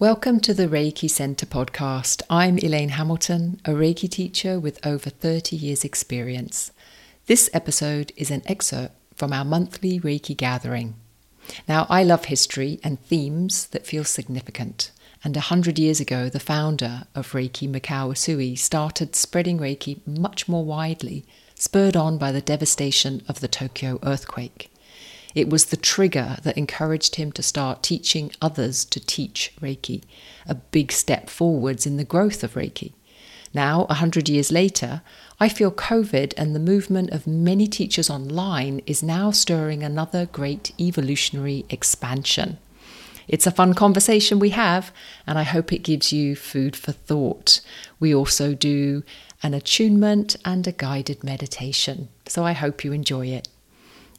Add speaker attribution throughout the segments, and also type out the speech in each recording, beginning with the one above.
Speaker 1: Welcome to the Reiki Center podcast. I'm Elaine Hamilton, a Reiki teacher with over 30 years' experience. This episode is an excerpt from our monthly Reiki gathering. Now, I love history and themes that feel significant. And a hundred years ago, the founder of Reiki, Mikao Usui, started spreading Reiki much more widely, spurred on by the devastation of the Tokyo earthquake. It was the trigger that encouraged him to start teaching others to teach Reiki, a big step forwards in the growth of Reiki. Now, a hundred years later, I feel COVID and the movement of many teachers online is now stirring another great evolutionary expansion. It's a fun conversation we have, and I hope it gives you food for thought. We also do an attunement and a guided meditation, so I hope you enjoy it.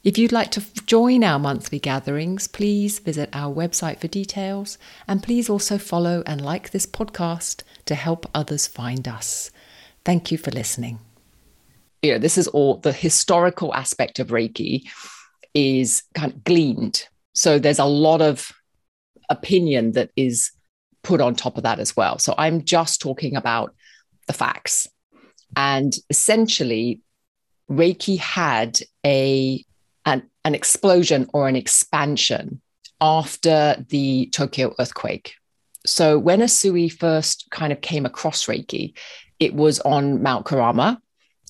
Speaker 1: If you'd like to join our monthly gatherings, please visit our website for details and please also follow and like this podcast to help others find us. Thank you for listening. Know, this is all the historical aspect of Reiki is kind of gleaned. So there's a lot of opinion that is put on top of that as well. So I'm just talking about the facts. And essentially, Reiki had a an, an explosion or an expansion after the Tokyo earthquake. So when Usui first kind of came across Reiki, it was on Mount.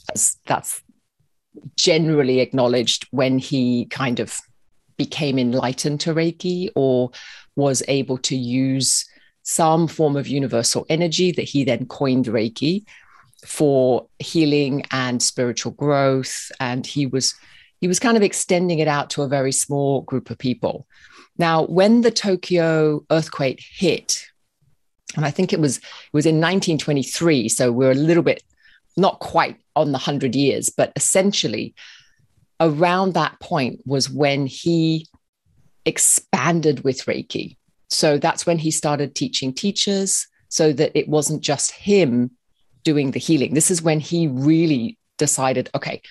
Speaker 1: That's, that's generally acknowledged when he kind of became enlightened to Reiki or was able to use some form of universal energy that he then coined Reiki for healing and spiritual growth. And he was he was kind of extending it out to a very small group of people. Now, when the Tokyo earthquake hit, and I think it was it was in 1923, so we're a little bit not quite on the 100 years, but essentially around that point was when he expanded with Reiki. So that's when he started teaching teachers so that it wasn't just him doing the healing. This is when he really decided, okay,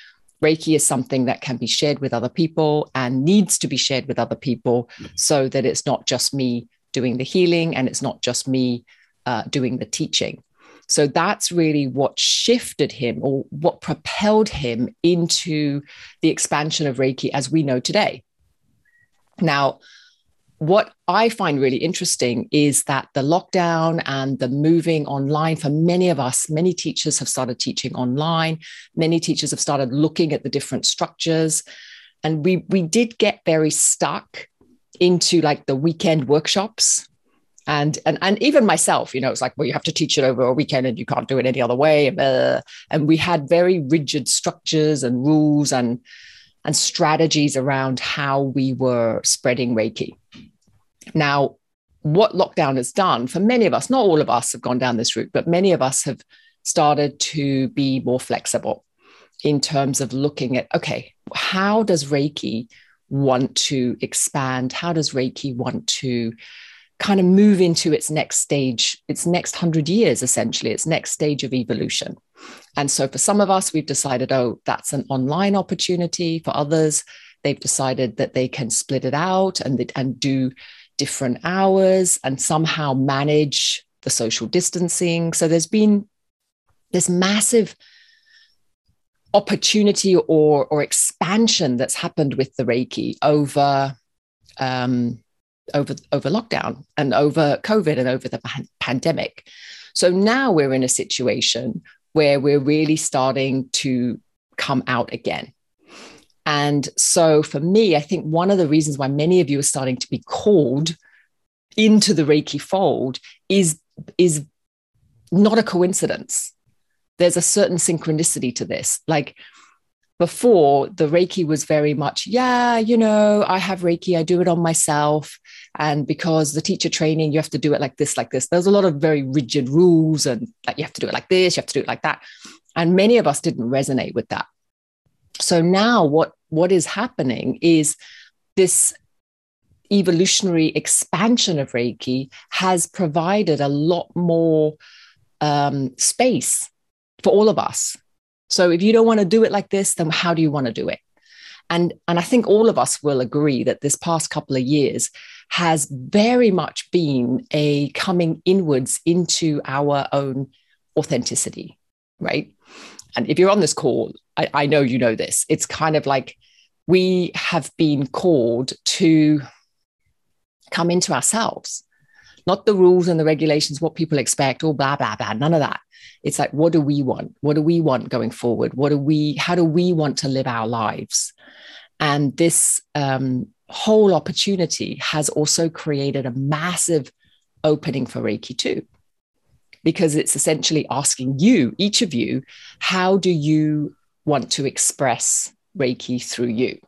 Speaker 1: Reiki is something that can be shared with other people and needs to be shared with other people so that it's not just me doing the healing and it's not just me uh, doing the teaching. So that's really what shifted him or what propelled him into the expansion of Reiki as we know today. Now, what I find really interesting is that the lockdown and the moving online for many of us, many teachers have started teaching online. Many teachers have started looking at the different structures. And we, we did get very stuck into like the weekend workshops. And, and, and even myself, you know, it's like, well, you have to teach it over a weekend and you can't do it any other way. And uh, we had very rigid structures and rules and, and strategies around how we were spreading Reiki. Now, what lockdown has done for many of us, not all of us have gone down this route, but many of us have started to be more flexible in terms of looking at okay, how does Reiki want to expand? How does Reiki want to kind of move into its next stage, its next hundred years, essentially, its next stage of evolution? And so for some of us, we've decided, oh, that's an online opportunity. For others, they've decided that they can split it out and, and do different hours and somehow manage the social distancing. So there's been this massive opportunity or, or expansion that's happened with the Reiki over um, over over lockdown and over COVID and over the pandemic. So now we're in a situation where we're really starting to come out again. And so for me, I think one of the reasons why many of you are starting to be called into the Reiki fold is, is not a coincidence. There's a certain synchronicity to this. Like before, the Reiki was very much, yeah, you know, I have Reiki, I do it on myself. And because the teacher training, you have to do it like this, like this. There's a lot of very rigid rules and like you have to do it like this, you have to do it like that. And many of us didn't resonate with that. So now what what is happening is this evolutionary expansion of Reiki has provided a lot more um, space for all of us. So if you don't want to do it like this, then how do you want to do it? And, and I think all of us will agree that this past couple of years has very much been a coming inwards into our own authenticity, right? And if you're on this call, I, I know you know this. It's kind of like we have been called to come into ourselves, not the rules and the regulations, what people expect, or blah, blah, blah, none of that. It's like, what do we want? What do we want going forward? What do we, how do we want to live our lives? And this um, whole opportunity has also created a massive opening for Reiki too, because it's essentially asking you, each of you, how do you want to express Reiki through you?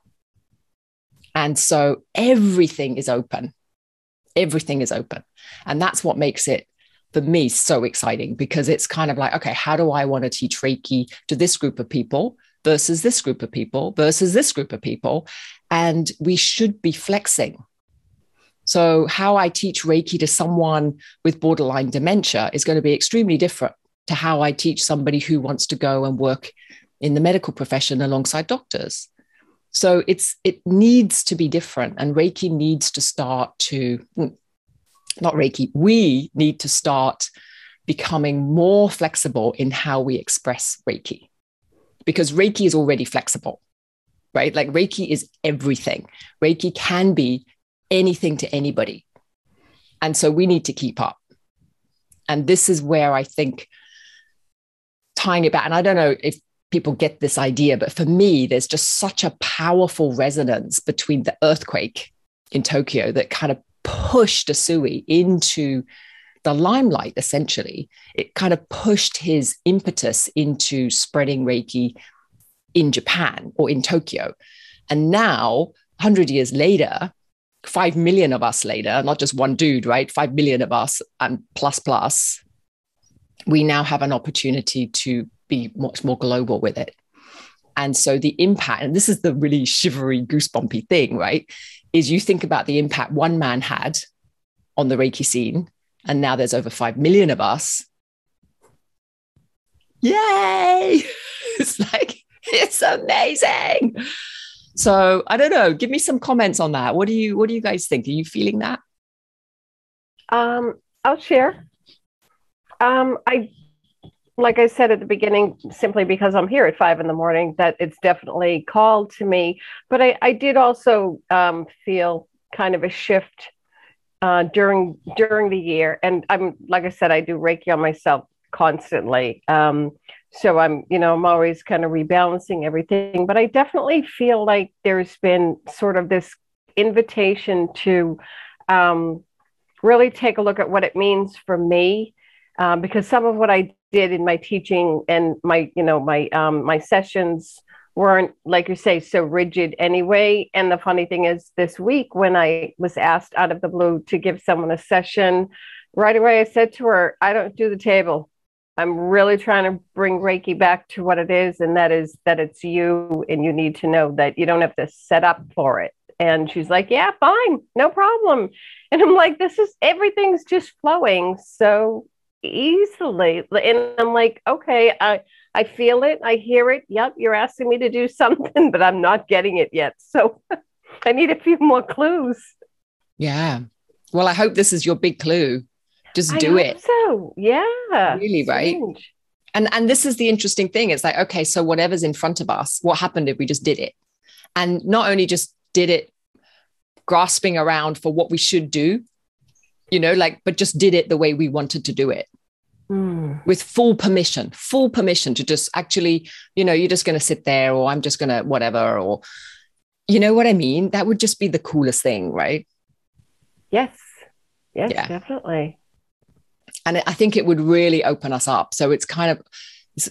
Speaker 1: And so everything is open. Everything is open. And that's what makes it for me so exciting because it's kind of like, okay, how do I want to teach Reiki to this group of people versus this group of people versus this group of people? And we should be flexing. So, how I teach Reiki to someone with borderline dementia is going to be extremely different to how I teach somebody who wants to go and work in the medical profession alongside doctors. So it's it needs to be different, and Reiki needs to start to mm, not Reiki, we need to start becoming more flexible in how we express Reiki because Reiki is already flexible, right? Like Reiki is everything. Reiki can be anything to anybody. And so we need to keep up. And this is where I think tying it back, and I don't know if people get this idea, but for me, there's just such a powerful resonance between the earthquake in Tokyo that kind of pushed Usui into the limelight, essentially. It kind of pushed his impetus into spreading Reiki in Japan or in Tokyo. And now, 100 years later, 5 million of us later, not just one dude, right? 5 million of us and plus, plus, we now have an opportunity to be much more global with it. And so the impact, and this is the really shivery, goosebumpy thing, right? is you think about the impact one man had on the Reiki scene, and now there's over 5 million of us. Yay! It's like, it's amazing. So I don't know. Give me some comments on that. What do you what do you guys think? Are you feeling that?
Speaker 2: Um, I'll share. Um, I like I said at the beginning, simply because I'm here at five in the morning, that it's definitely called to me. But I, I did also um, feel kind of a shift uh, during during the year, and I'm like I said, I do Reiki on myself constantly. Um, so I'm, you know, I'm always kind of rebalancing everything. But I definitely feel like there's been sort of this invitation to um, really take a look at what it means for me. Um, because some of what I did in my teaching and my you know my um, my sessions weren't like you say so rigid anyway. And the funny thing is this week when i was asked out of the blue to give someone a session right away i said to her i don't do the table. I'm really trying to bring reiki back to what it is and that is that it's you and you need to know that you don't have to set up for it. And she's like yeah fine. No problem. And i'm like this is everything's just flowing. So easily. And I'm like, okay, I I feel it, I hear it. Yep, you're asking me to do something, but I'm not getting it yet. So I need a few more clues.
Speaker 1: Yeah. Well, I hope this is your big clue. Just do it.
Speaker 2: So yeah.
Speaker 1: Really, right? And and this is the interesting thing. It's like, okay, so whatever's in front of us, what happened if we just did it? And not only just did it grasping around for what we should do, you know, like, but just did it the way we wanted to do it mm. with full permission, full permission to just actually, you know, you're just going to sit there or I'm just going to whatever, or, you know what I mean? That would just be the coolest thing, right?
Speaker 2: Yes. Yes, yeah. definitely.
Speaker 1: And I think it would really open us up. So it's kind of,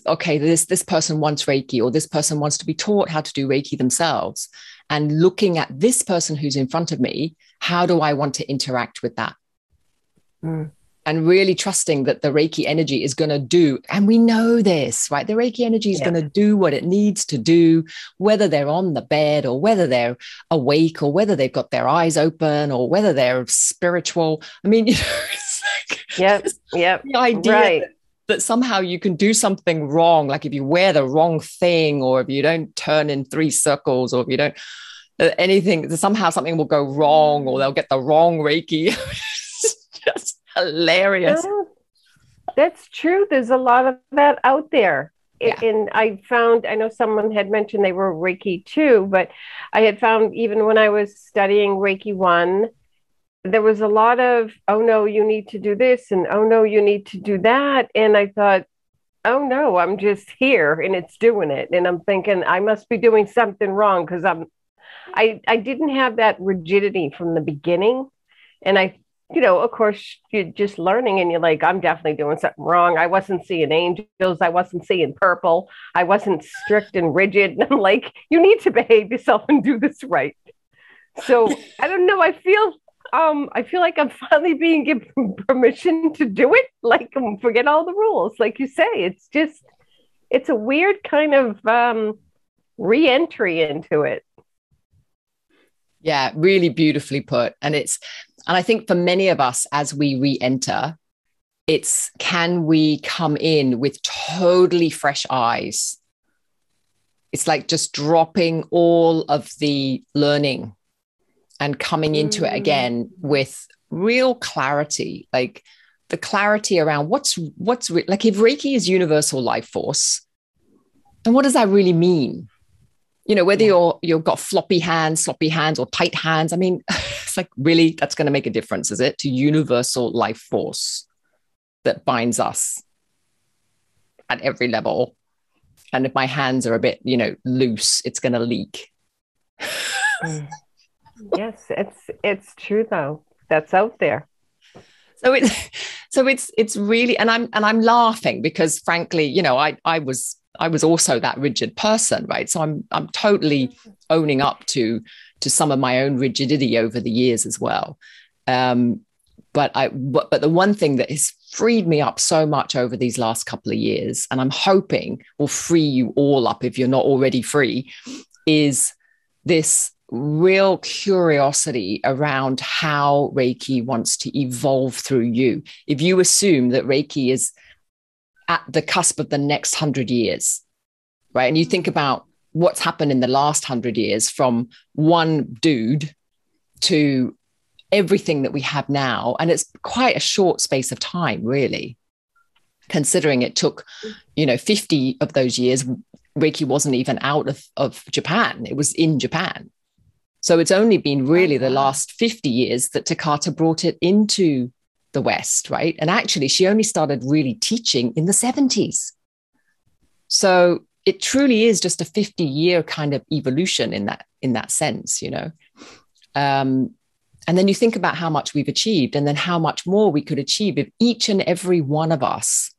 Speaker 1: okay, this this person wants Reiki, or this person wants to be taught how to do Reiki themselves, and looking at this person who's in front of me, how do I want to interact with that? Mm. And really trusting that the Reiki energy is going to do, and we know this, right? The Reiki energy is yeah. going to do what it needs to do, whether they're on the bed or whether they're awake or whether they've got their eyes open or whether they're spiritual. I mean, you know, it's
Speaker 2: like, yep, yep,
Speaker 1: the idea right. that, that somehow you can do something wrong, like if you wear the wrong thing or if you don't turn in three circles or if you don't, uh, anything somehow something will go wrong or they'll get the wrong Reiki. hilarious. Yeah,
Speaker 2: that's true. There's a lot of that out there. Yeah. And I found, I know someone had mentioned they were Reiki two, but I had found even when I was studying Reiki one, there was a lot of, oh no, you need to do this, and oh no, you need to do that. And I thought, oh no, I'm just here and it's doing it. And I'm thinking I must be doing something wrong because I'm I I didn't have that rigidity from the beginning. And I, you know, of course, you're just learning and you're like, I'm definitely doing something wrong. I wasn't seeing angels. I wasn't seeing purple. I wasn't strict and rigid. And I'm like, you need to behave yourself and do this right. So I don't know. I feel um, I feel like I'm finally being given permission to do it. Like, um, forget all the rules. Like you say, it's just, it's a weird kind of um, re entry into it.
Speaker 1: Yeah, really beautifully put. And it's, and I think for many of us, as we re enter, it's can we come in with totally fresh eyes? It's like just dropping all of the learning and coming into mm. it again with real clarity, like the clarity around what's what's re- like if Reiki is universal life force, and what does that really mean? You know, whether yeah. you're you've got floppy hands, sloppy hands, or tight hands. I mean, it's like really that's going to make a difference, is it? To universal life force that binds us at every level. And if my hands are a bit, you know, loose, it's going to leak.
Speaker 2: Yes, it's it's true though. That's out there.
Speaker 1: So it's so it's it's really and I'm and I'm laughing because frankly, you know, I I was I was also that rigid person, right? So I'm I'm totally owning up to to some of my own rigidity over the years as well. Um, but I but, but the one thing that has freed me up so much over these last couple of years, and I'm hoping will free you all up if you're not already free, is this real curiosity around how Reiki wants to evolve through you. If you assume that Reiki is at the cusp of the next hundred years, right? And you think about what's happened in the last hundred years from one dude to everything that we have now. And it's quite a short space of time, really, considering it took, you know, 50 of those years. Reiki wasn't even out of, of Japan. It was in Japan so it's only been really the last 50 years that Takata brought it into the West, right? And actually, she only started really teaching in the 70s. So it truly is just a 50 year kind of evolution in that in that sense, you know. Um, and then you think about how much we've achieved, and then how much more we could achieve if each and every one of us,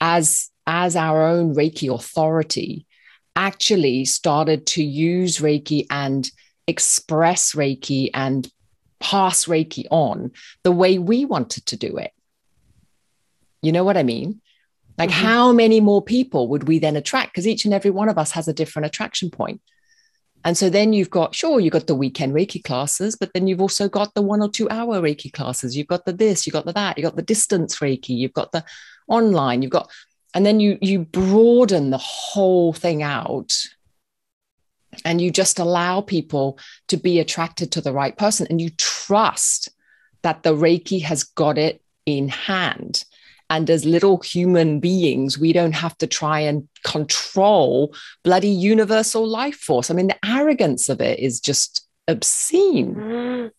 Speaker 1: as as our own Reiki authority, actually started to use Reiki and express Reiki and pass Reiki on the way we wanted to do it. You know what I mean? Like, mm-hmm. how many more people would we then attract? Because each and every one of us has a different attraction point. And so then you've got, sure, you've got the weekend Reiki classes, but then you've also got the one or two hour Reiki classes. You've got the this, you've got the that, you've got the distance Reiki, you've got the online, you've got, and then you you broaden the whole thing out and you just allow people to be attracted to the right person. And you trust that the reiki has got it in hand. And as little human beings we don't have to try and control bloody universal life force. I mean the arrogance of it is just obscene. Mm.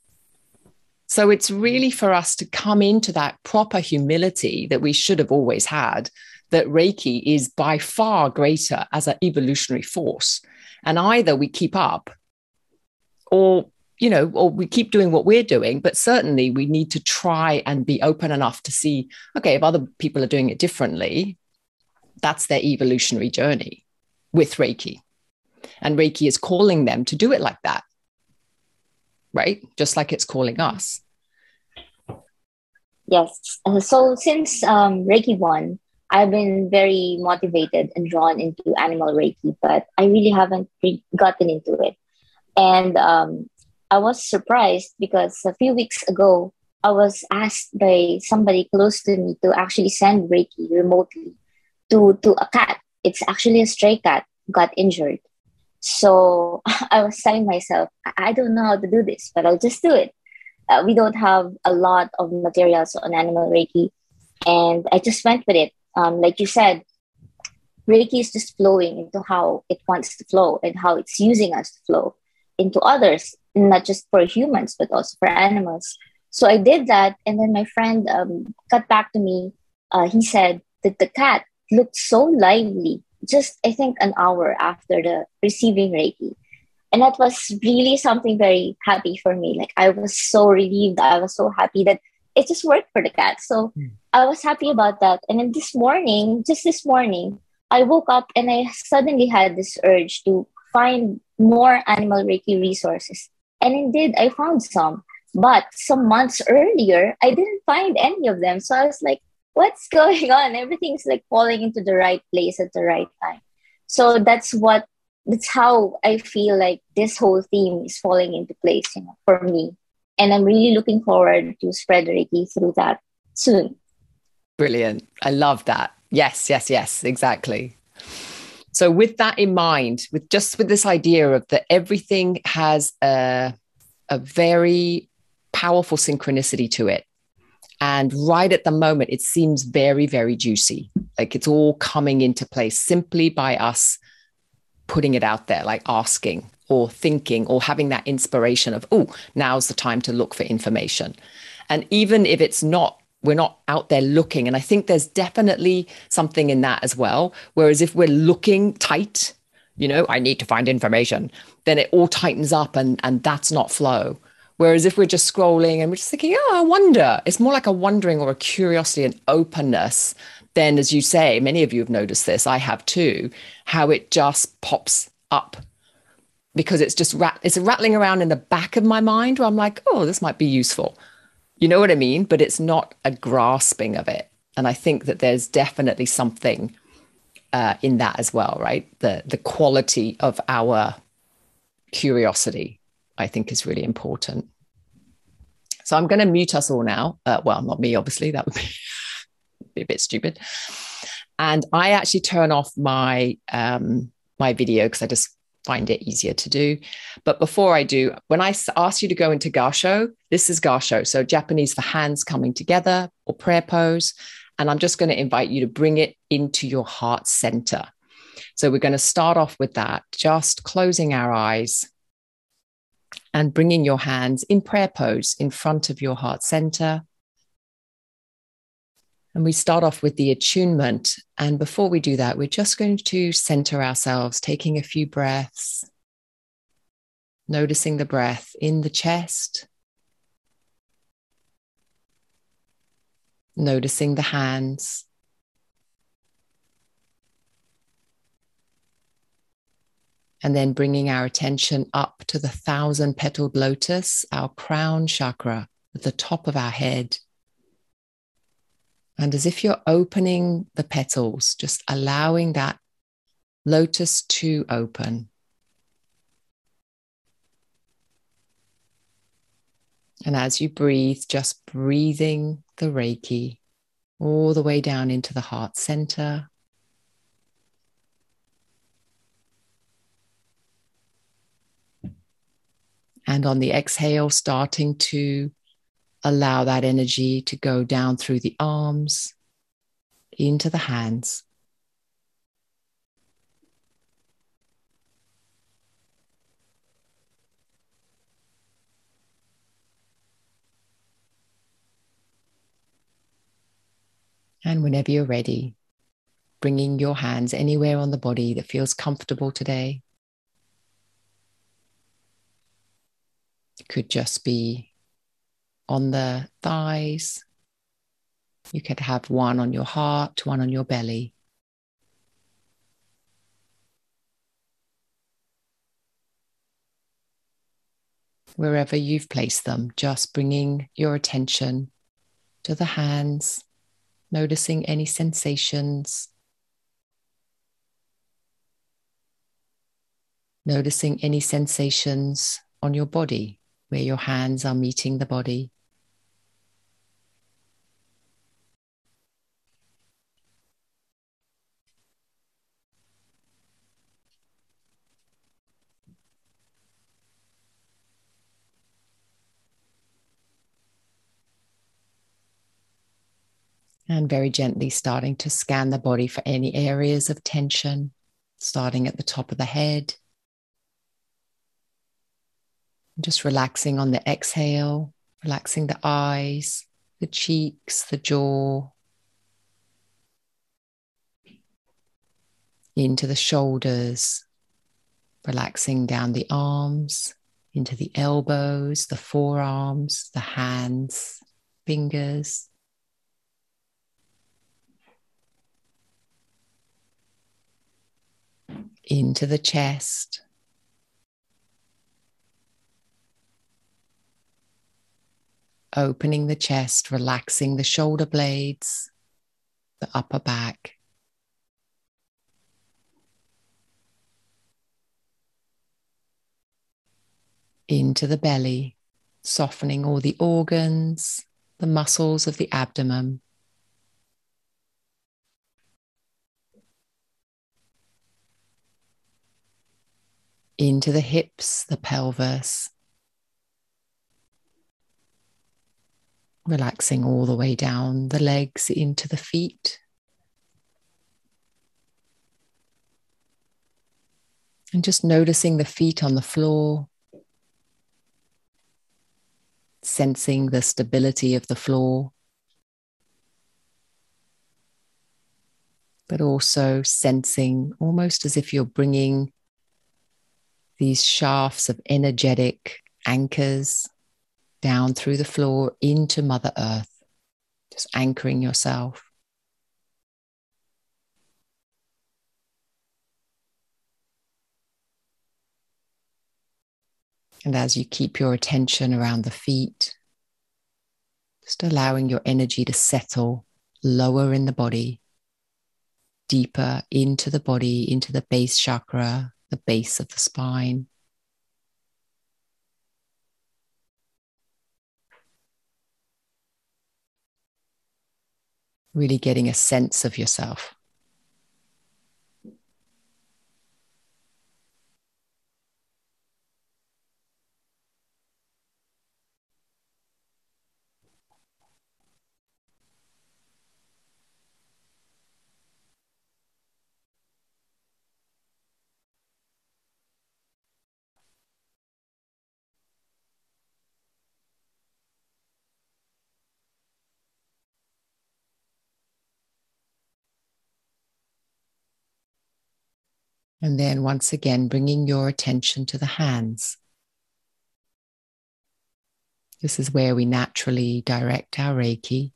Speaker 1: so it's really for us to come into that proper humility that we should have always had that reiki is by far greater as an evolutionary force and either we keep up or you know or we keep doing what we're doing but certainly we need to try and be open enough to see okay if other people are doing it differently that's their evolutionary journey with reiki. And reiki is calling them to do it like that right? Just like it's calling us.
Speaker 3: Yes. Uh, so since um, reiki 1 I've been very motivated and drawn into animal Reiki, but I really haven't re- gotten into it. And um, I was surprised because a few weeks ago, I was asked by somebody close to me to actually send Reiki remotely to, to a cat. It's actually a stray cat got injured. So I was telling myself, I don't know how to do this, but I'll just do it. Uh, we don't have a lot of materials on animal Reiki, and I just went with it. Um, like you said, Reiki is just flowing into how it wants to flow and how it's using us to flow into others, not just for humans, but also for animals. So I did that. And then my friend um, got back to me. Uh, he said that the cat looked so lively, just I think an hour after the receiving Reiki. And that was really something very happy for me. Like I was so relieved. I was so happy that it just worked for the cat. So mm. I was happy about that. And then this morning, just this morning, I woke up and I suddenly had this urge to find more animal Reiki resources. And indeed, I found some. But some months earlier, I didn't find any of them. So I was like, what's going on? Everything's like falling into the right place at the right time. So that's what, that's how I feel like this whole theme is falling into place you know, for me. And I'm really looking forward to spread Reiki through that soon.
Speaker 1: Brilliant. I love that. Yes, yes, yes, exactly. So with that in mind, with just with this idea of that everything has a, a very powerful synchronicity to it. And right at the moment, it seems very, very juicy. Like it's all coming into place simply by us putting it out there, like asking or thinking or having that inspiration of, oh, now's the time to look for information. And even if it's not we're not out there looking. And I think there's definitely something in that as well. Whereas if we're looking tight, you know, I need to find information, then it all tightens up and, and that's not flow. Whereas if we're just scrolling and we're just thinking, oh, I wonder, it's more like a wondering or a curiosity and openness. Then, as you say, many of you have noticed this, I have too, how it just pops up because it's just rat- it's rattling around in the back of my mind where I'm like, oh, this might be useful. You know what I mean? But it's not a grasping of it. And I think that there's definitely something uh, in that as well, right? The the quality of our curiosity, I think, is really important. So I'm going to mute us all now. Uh, well, not me, obviously. That would be, be a bit stupid. And I actually turn off my um, my video because I just find it easier to do. But before I do, when I ask you to go into Gasho, this is Gasho. So Japanese for hands coming together or prayer pose. And I'm just going to invite you to bring it into your heart center. So we're going to start off with that, just closing our eyes and bringing your hands in prayer pose in front of your heart center. And we start off with the attunement. And before we do that, we're just going to center ourselves, taking a few breaths, noticing the breath in the chest, noticing the hands. And then bringing our attention up to the thousand petaled lotus, our crown chakra at the top of our head. And as if you're opening the petals, just allowing that lotus to open. And as you breathe, just breathing the Reiki all the way down into the heart center. And on the exhale, starting to allow that energy to go down through the arms, into the hands. And whenever you're ready, bringing your hands anywhere on the body that feels comfortable today. It could just be on the thighs. You could have one on your heart, one on your belly. Wherever you've placed them, just bringing your attention to the hands, noticing any sensations, noticing any sensations on your body where your hands are meeting the body. And very gently starting to scan the body for any areas of tension, starting at the top of the head. Just relaxing on the exhale, relaxing the eyes, the cheeks, the jaw, into the shoulders, relaxing down the arms, into the elbows, the forearms, the hands, fingers. Into the chest. Opening the chest, relaxing the shoulder blades, the upper back. into the belly, softening all the organs, the muscles of the abdomen. Into the hips, the pelvis. Relaxing all the way down the legs into the feet. And just noticing the feet on the floor, sensing the stability of the floor, but also sensing almost as if you're bringing these shafts of energetic anchors down through the floor into Mother Earth, just anchoring yourself. And as you keep your attention around the feet, just allowing your energy to settle lower in the body, deeper into the body, into the base chakra, the base of the spine. Really getting a sense of yourself. And then once again, bringing your attention to the hands. This is where we naturally direct our Reiki.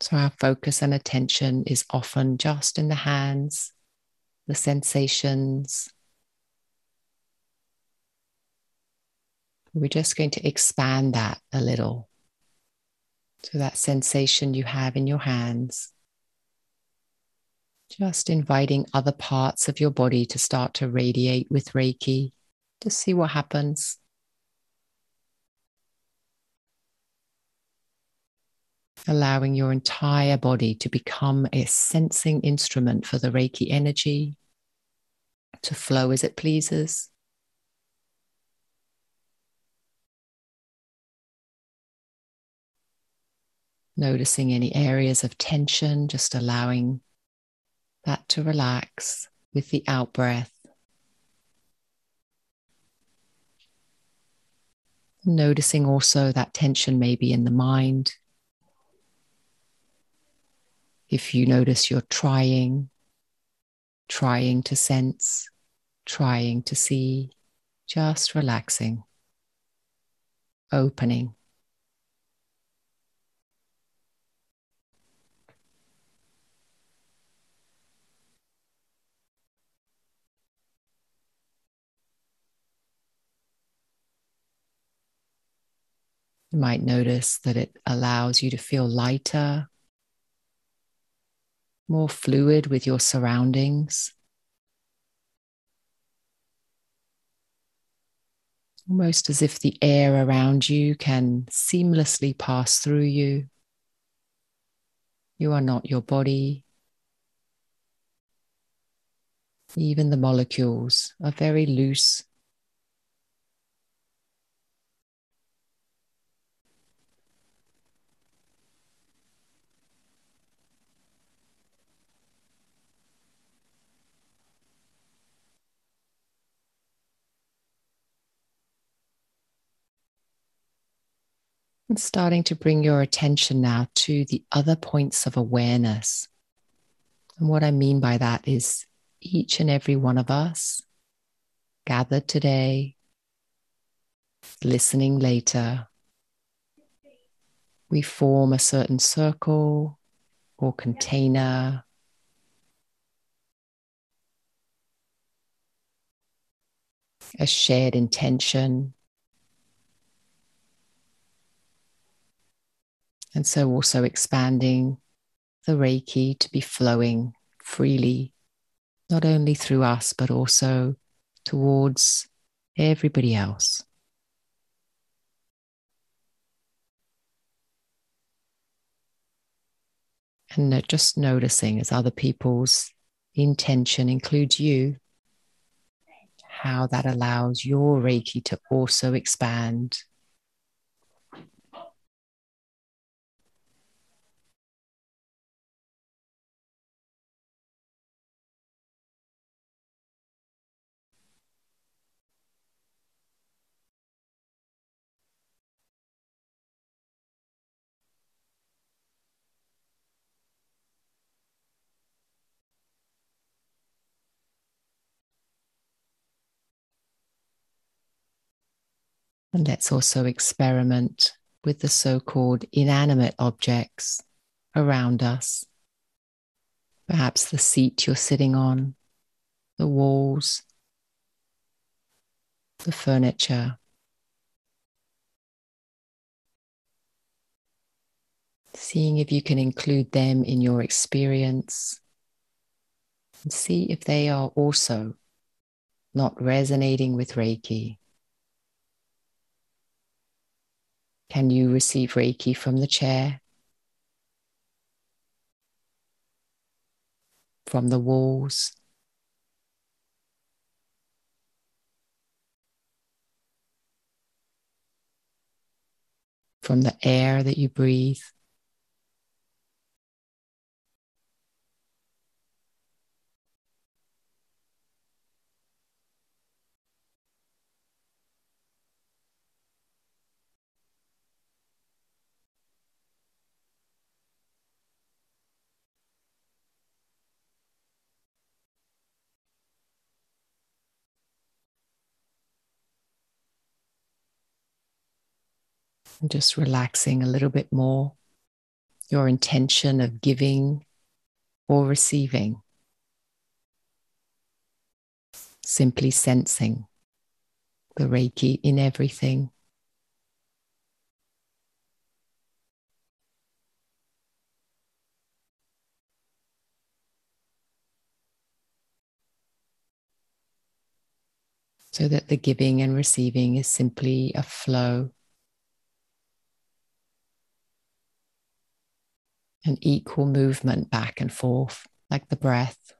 Speaker 1: So our focus and attention is often just in the hands, the sensations. We're just going to expand that a little. So, that sensation you have in your hands, just inviting other parts of your body to start to radiate with Reiki. to see what happens. Allowing your entire body to become a sensing instrument for the Reiki energy to flow as it pleases. Noticing any areas of tension, just allowing that to relax with the out breath. Noticing also that tension maybe in the mind. If you notice you're trying, trying to sense, trying to see, just relaxing, opening. You might notice that it allows you to feel lighter, more fluid with your surroundings. Almost as if the air around you can seamlessly pass through you. You are not your body. Even the molecules are very loose And starting to bring your attention now to the other points of awareness. And what I mean by that is each and every one of us gathered today, listening later, we form a certain circle or container. A shared intention. And so, also expanding the Reiki to be flowing freely, not only through us, but also towards everybody else. And just noticing as other people's intention includes you, how that allows your Reiki to also expand And let's also experiment with the so called inanimate objects around us. Perhaps the seat you're sitting on, the walls, the furniture. Seeing if you can include them in your experience and see if they are also not resonating with Reiki. Can you receive Reiki from the chair? From the walls? From the air that you breathe? And just relaxing a little bit more your intention of giving or receiving. Simply sensing the Reiki in everything. So that the giving and receiving is simply a flow an equal movement back and forth, like the breath.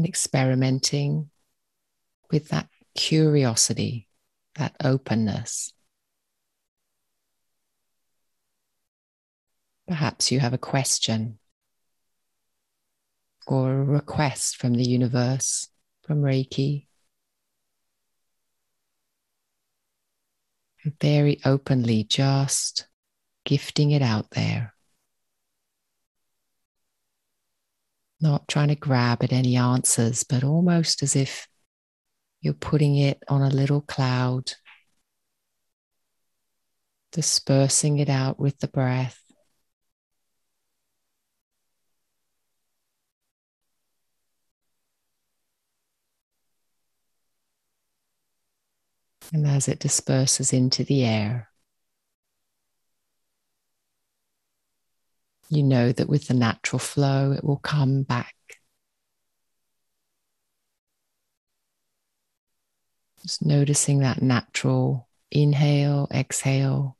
Speaker 1: And experimenting with that curiosity, that openness. Perhaps you have a question or a request from the universe, from Reiki. Very openly, just gifting it out there. Not trying to grab at any answers, but almost as if you're putting it on a little cloud, dispersing it out with the breath. And as it disperses into the air, you know that with the natural flow, it will come back. Just noticing that natural inhale, exhale.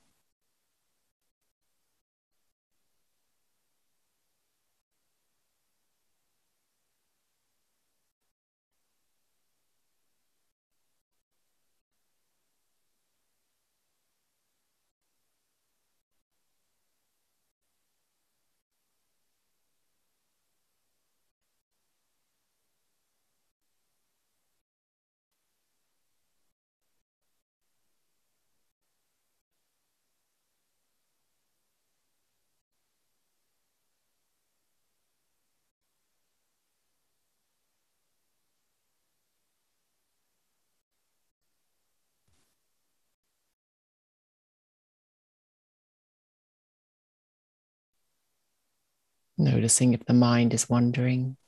Speaker 1: Noticing if the mind is wandering,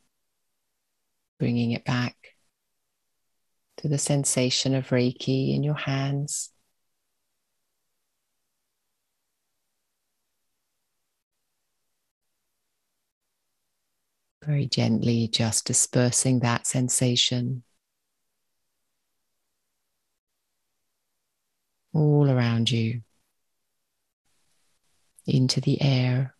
Speaker 1: bringing it back to the sensation of Reiki in your hands. Very gently, just dispersing that sensation all around you into the air.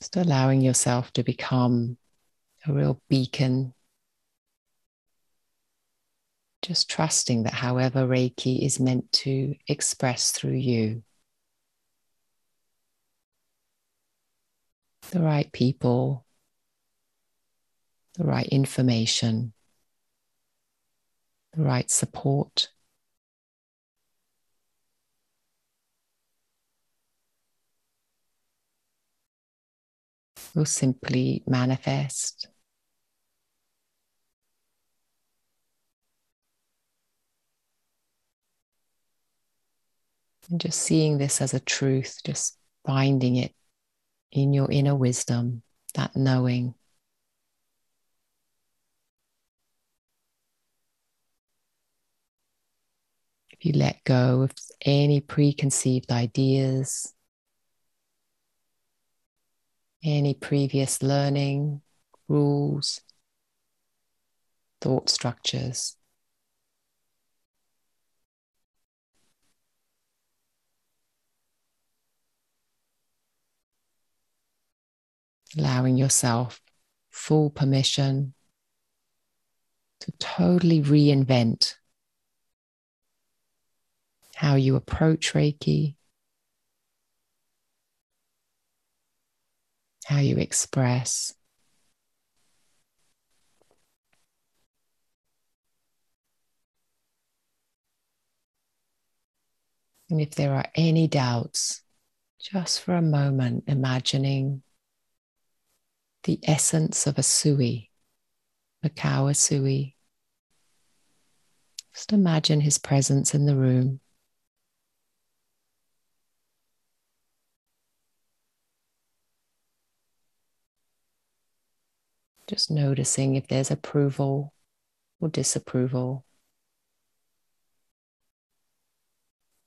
Speaker 1: Just allowing yourself to become a real beacon. Just trusting that however Reiki is meant to express through you, the right people, the right information, the right support. Will simply manifest. And just seeing this as a truth, just finding it in your inner wisdom, that knowing. If you let go of any preconceived ideas, any previous learning, rules, thought structures. Allowing yourself full permission to totally reinvent how you approach Reiki, how you express. And if there are any doubts, just for a moment, imagining the essence of Usui, Mikao Usui. Just imagine his presence in the room. Just noticing if there's approval or disapproval,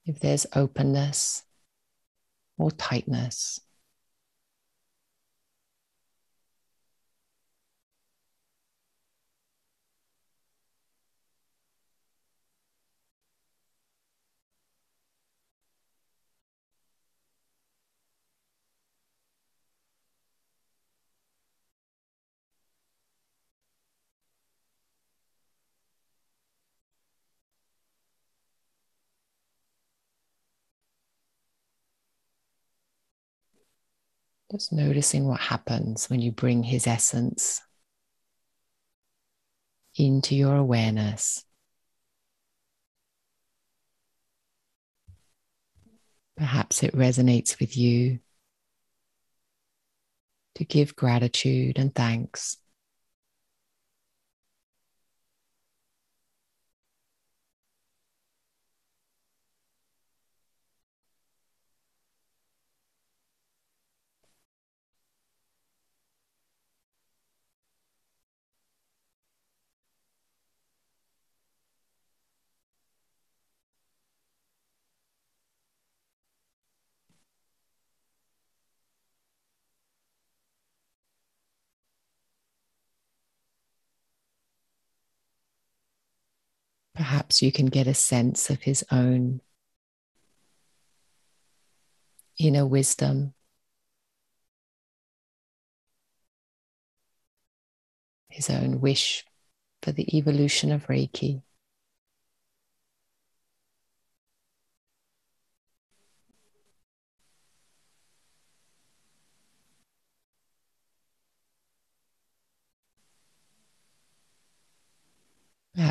Speaker 1: if there's openness or tightness. Just noticing what happens when you bring his essence into your awareness. Perhaps it resonates with you to give gratitude and thanks. Perhaps you can get a sense of his own inner wisdom, his own wish for the evolution of Reiki.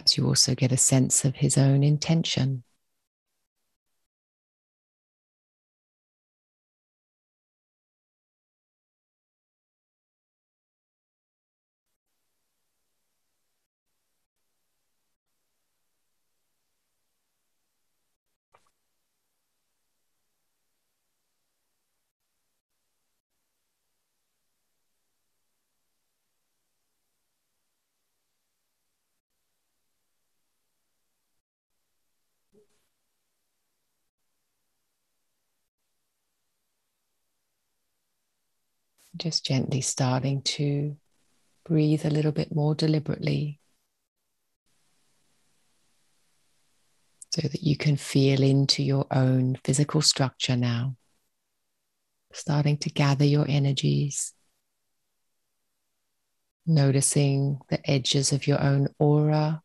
Speaker 1: Perhaps you also get a sense of his own intention. Just gently starting to breathe a little bit more deliberately so that you can feel into your own physical structure now. Starting to gather your energies, noticing the edges of your own aura.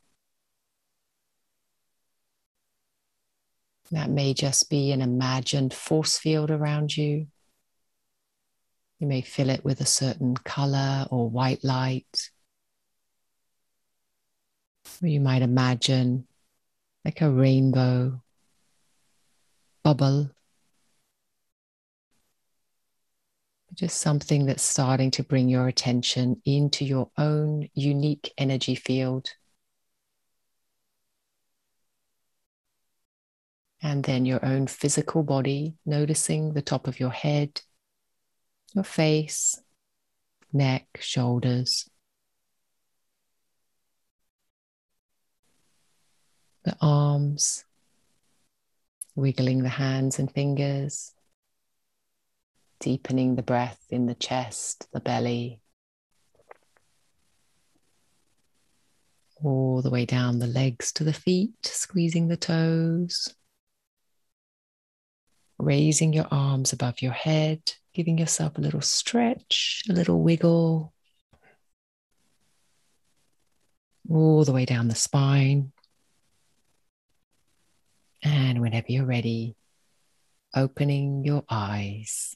Speaker 1: That may just be an imagined force field around you. You may fill it with a certain color or white light. Or you might imagine like a rainbow bubble. Just something that's starting to bring your attention into your own unique energy field. And then your own physical body, noticing the top of your head, your face, neck, shoulders, the arms, wiggling the hands and fingers, deepening the breath in the chest, the belly, all the way down the legs to the feet, squeezing the toes, raising your arms above your head giving yourself a little stretch, a little wiggle, all the way down the spine. And whenever you're ready, opening your eyes.